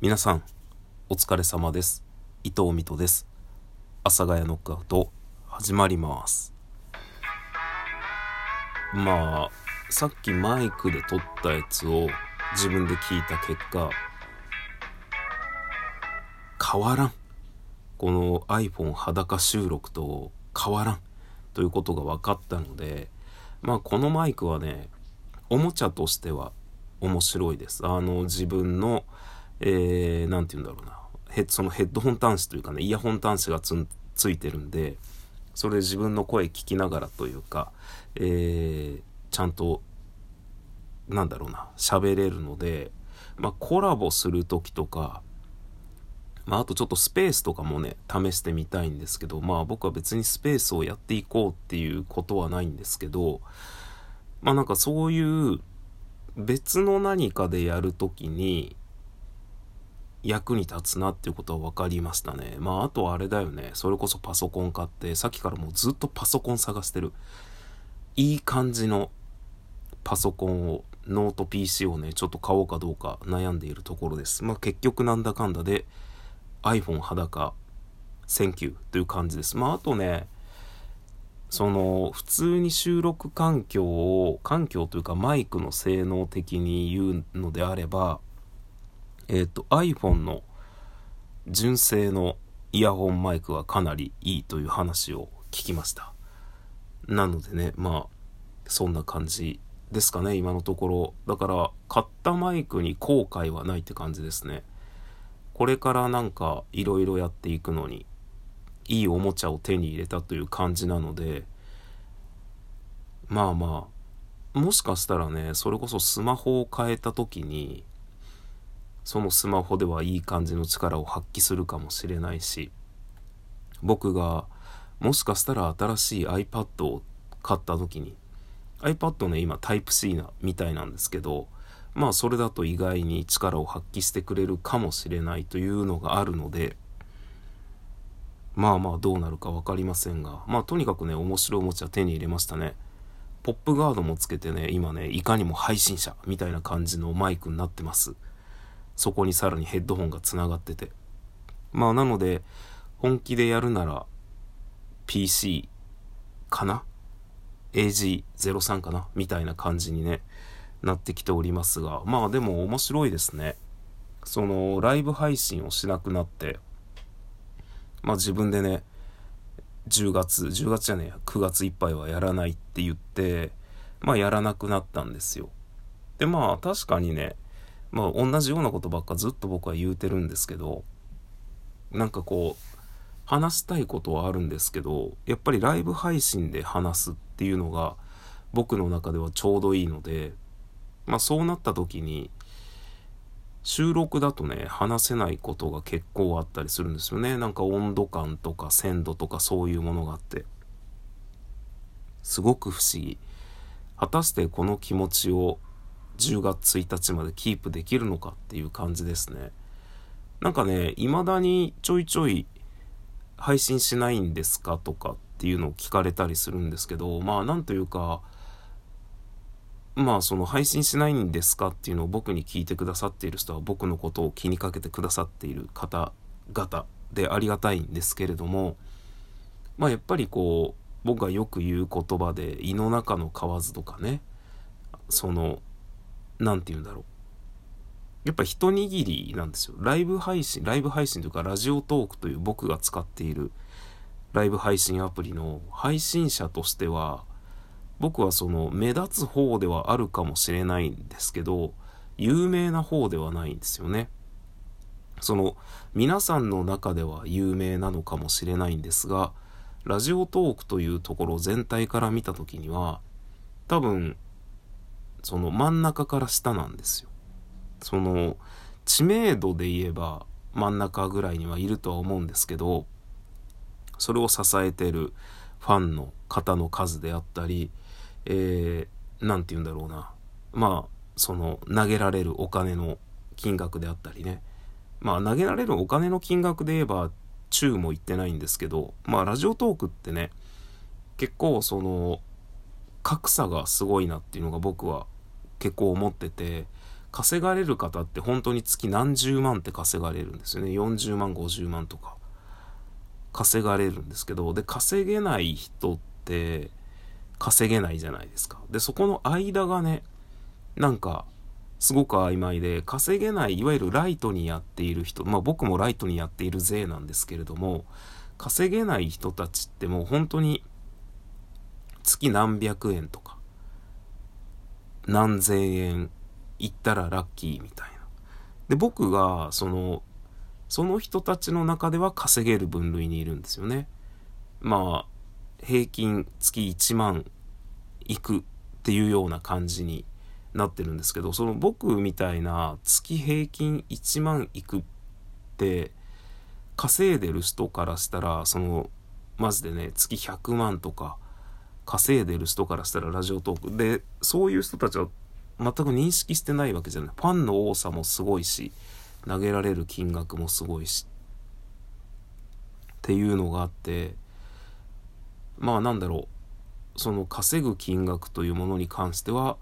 皆さん、お疲れ様です。伊藤美斗です。阿佐ヶ谷ノックアウト、始まります。まあ、さっきマイクで撮ったやつを自分で聞いた結果、変わらん。この iPhone 裸収録と変わらんということが分かったので、まあこのマイクはね、おもちゃとしては面白いです。あの自分のえー、て言うんだろうな、ヘそのヘッドホン端子というかね、イヤホン端子がつついてるんで、それ自分の声聞きながらというか、えー、ちゃんと、なんだろうな、喋れるので、まあ、コラボする時とか、まあ、あとちょっとスペースとかもね、試してみたいんですけど、まあ僕は別にスペースをやっていこうっていうことはないんですけど、まあなんかそういう別の何かでやるときに、役に立つなっていうことは分かりましたね。まああとはあれだよね。それこそパソコン買ってさっきからもうずっとパソコン探してる。いい感じのパソコンをノート PC をねちょっと買おうかどうか悩んでいるところです。まあ結局なんだかんだで iPhone 裸センキューという感じです。まああとねその普通に収録環境を環境というかマイクの性能的に言うのであればえっ、ー、と iPhone の純正のイヤホンマイクはかなりいいという話を聞きました。なのでねまあそんな感じですかね今のところ。だから買ったマイクに後悔はないって感じですね。これからなんかいろいろやっていくのにいいおもちゃを手に入れたという感じなのでまあまあもしかしたらねそれこそスマホを変えた時にそのスマホではいい感じの力を発揮するかもしれないし僕がもしかしたら新しい iPad を買った時に iPad ね今タイプ C なみたいなんですけどまあそれだと意外に力を発揮してくれるかもしれないというのがあるのでまあまあどうなるか分かりませんがまあとにかくね面白いおもちゃ手に入れましたね。ポップガードもつけてね今ねいかにも配信者みたいな感じのマイクになってます。そこにさらにヘッドホンがつながってて。まあなので、本気でやるなら PC かな ?AG03 かな？みたいな感じにね、なってきておりますが、まあでも面白いですね。そのライブ配信をしなくなって、まあ自分でね、10月、10月じゃねえや、9月いっぱいはやらないって言って、まあやらなくなったんですよ。でまあ確かにね、まあ同じようなことばっかずっと僕は言うてるんですけどなんかこう話したいことはあるんですけどやっぱりライブ配信で話すっていうのが僕の中ではちょうどいいのでまあそうなった時に収録だとね話せないことが結構あったりするんですよね。なんか温度感とか鮮度とかそういうものがあって。すごく不思議。果たしてこの気持ちを10月1日までキープできるのかっていう感じですね。なんかね、未だにちょいちょい配信しないんですかとかっていうのを聞かれたりするんですけど、まあなんというか、まあその配信しないんですかっていうのを僕に聞いてくださっている人は僕のことを気にかけてくださっている方々でありがたいんですけれども、まあやっぱりこう、僕がよく言う言葉で胃の中の蛙とかね、その何て言うんだろう。やっぱ一握りなんですよ。ライブ配信、ライブ配信というかラジオトークという僕が使っているライブ配信アプリの配信者としては、僕はその目立つ方ではあるかもしれないんですけど、有名な方ではないんですよね。その皆さんの中では有名なのかもしれないんですが、ラジオトークというところ全体から見た時には、多分その真ん中から下なんですよ。その知名度で言えば真ん中ぐらいにはいるとは思うんですけどそれを支えてるファンの方の数であったり何、えー、て言うんだろうなまあその投げられるお金の金額であったりねまあ投げられるお金の金額で言えば中も言ってないんですけどまあラジオトークってね結構その格差がすごいなっていうのが僕は結構思ってて稼がれる方って本当に月何十万って稼がれるんですよね。40万、50万とか。稼がれるんですけど、で、稼げない人って稼げないじゃないですか。で、そこの間がね、なんか、すごく曖昧で、稼げない、いわゆるライトにやっている人、まあ僕もライトにやっている税なんですけれども、稼げない人たちってもう本当に月何百円とか、何千円行ったらラッキーみたいな。で、僕が、その、その人たちの中では稼げる分類にいるんですよね。まあ、平均月1万いくっていうような感じになってるんですけど、その僕みたいな月平均1万いくって、稼いでる人からしたら、その、マジでね、月100万とか、稼いでる人からしたらラジオトーク。で、そういう人たちは全く認識してないわけじゃない。ファンの多さもすごいし、投げられる金額もすごいし、っていうのがあって、まあなんだろう、その稼ぐ金額というものに関しては、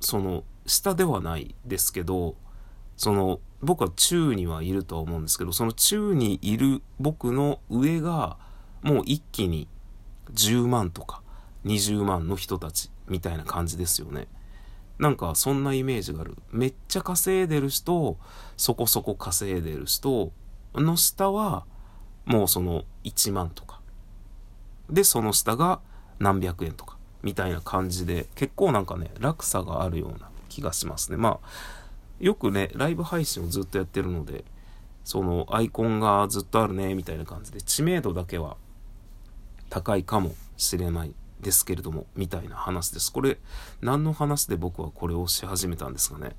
その下ではないですけど、その僕は宙にはいるとは思うんですけど、その宙にいる僕の上がもう一気に10万とか20万の人たちみたいな感じですよね。なんかそんなイメージがある。めっちゃ稼いでる人、そこそこ稼いでる人の下はもうその1万とか。で、その下が何百円とかみたいな感じで結構なんかね、落差があるような気がしますね。まあ、よくね、ライブ配信をずっとやってるので、そのアイコンがずっとあるね、みたいな感じで知名度だけは高いかもしれないですけれども、みたいな話です。これ、何の話で僕はこれをし始めたんですかね。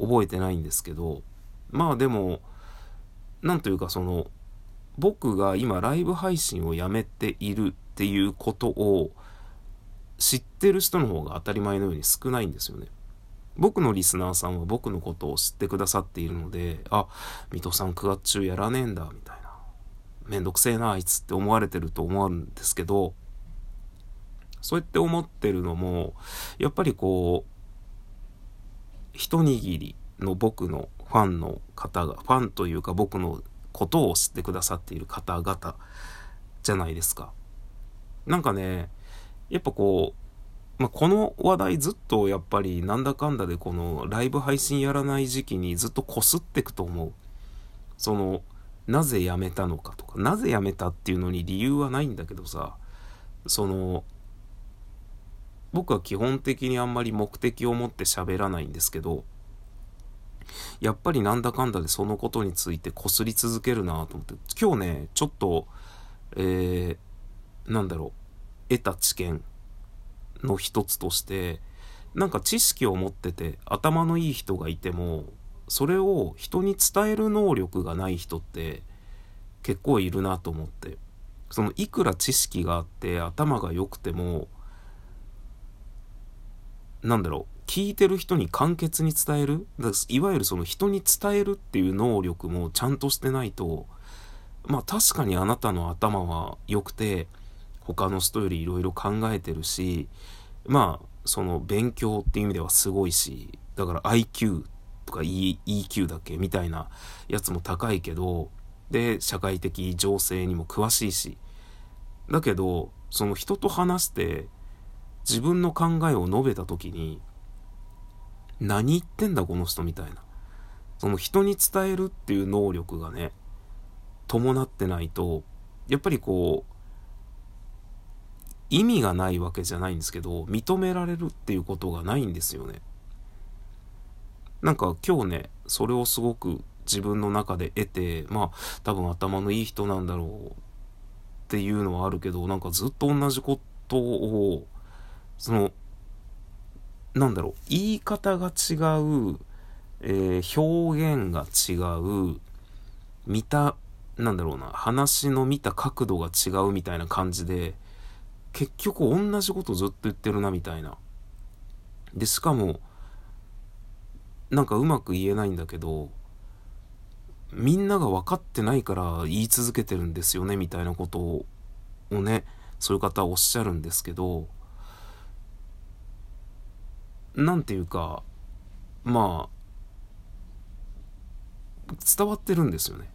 覚えてないんですけど、まあでも、なんというかその、僕が今ライブ配信をやめているっていうことを知ってる人の方が当たり前のように少ないんですよね。僕のリスナーさんは僕のことを知ってくださっているので、あ、水戸さん9月中やらねえんだ、みたいな。めんどくせえな、あいつって思われてると思うんですけど、そうやって思ってるのも、やっぱりこう、一握りの僕のファンの方が、ファンというか僕のことを知ってくださっている方々じゃないですか。なんかね、やっぱこう、まあ、この話題ずっとやっぱりなんだかんだでこのライブ配信やらない時期にずっとこすってくと思う。その、なぜやめたのかとか、なぜやめたっていうのに理由はないんだけどさ、その、僕は基本的にあんまり目的を持って喋らないんですけど、やっぱりなんだかんだでそのことについてこすり続けるなと思って、今日ね、ちょっと、えー、なんだろう、得た知見。の一つとしてなんか知識を持ってて頭のいい人がいてもそれを人に伝える能力がない人って結構いるなと思って。そのいくら知識があって頭が良くてもなんだろう聞いてる人に簡潔に伝えるいわゆるその人に伝えるっていう能力もちゃんとしてないとまあ確かにあなたの頭は良くて他の人よりいろいろ考えてるし、まあ、その勉強っていう意味ではすごいし、だから IQ とか EQ だっけみたいなやつも高いけど、で、社会的情勢にも詳しいし、だけど、その人と話して自分の考えを述べた時に、何言ってんだこの人みたいな。その人に伝えるっていう能力がね、伴ってないと、やっぱりこう、意味がないわけじゃないんですけど、認められるっていうことがないんですよね。なんか今日ね、それをすごく自分の中で得て、まあ多分頭のいい人なんだろうっていうのはあるけど、なんかずっと同じことを、その、なんだろう、言い方が違う、えー、表現が違う、見た、なんだろうな、話の見た角度が違うみたいな感じで、結局同じことずっと言ってるなみたいな。で、しかも、なんかうまく言えないんだけど、みんなが分かってないから言い続けてるんですよねみたいなことをね、そういう方はおっしゃるんですけど、なんていうかまあ伝わってるんですよね。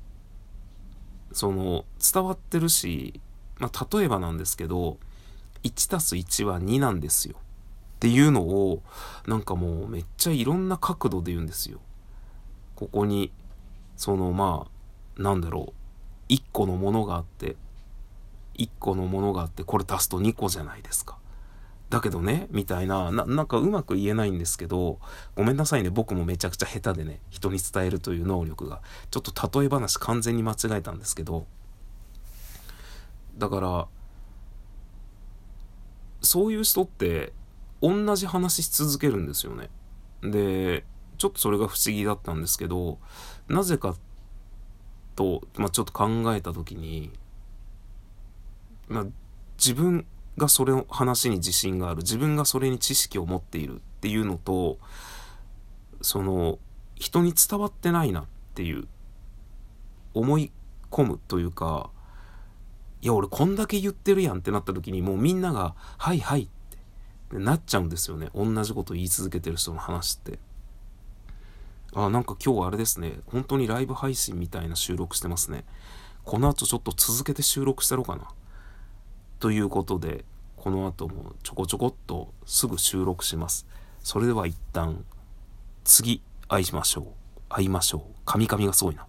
その伝わってるし、まあ、例えばなんですけど1たす1は2なんですよ。っていうのをなんかもうめっちゃいろんな角度で言うんですよ。ここにそのまあなんだろう。1個のものがあって1個のものがあってこれ足すと2個じゃないですか。だけどね、みたいな、な、なんかうまく言えないんですけど、ごめんなさいね、僕もめちゃくちゃ下手でね、人に伝えるという能力が、ちょっと例え話完全に間違えたんですけど、だから、そういう人って、同じ話し続けるんですよね。で、ちょっとそれが不思議だったんですけど、なぜかと、まあ、ちょっと考えた時に、まあ、自分がそれを話に自信がある自分がそれに知識を持っているっていうのとその人に伝わってないなっていう思い込むというかいや俺こんだけ言ってるやんってなった時にもうみんなが「はいはい」ってなっちゃうんですよね同じこと言い続けてる人の話って。あなんか今日あれですね本当にライブ配信みたいな収録してますねこの後ちょっと続けて収録してろうかなということで、この後もちょこちょこっとすぐ収録します。それでは一旦、次会いましょう。会いましょう。カミカミがすごいな。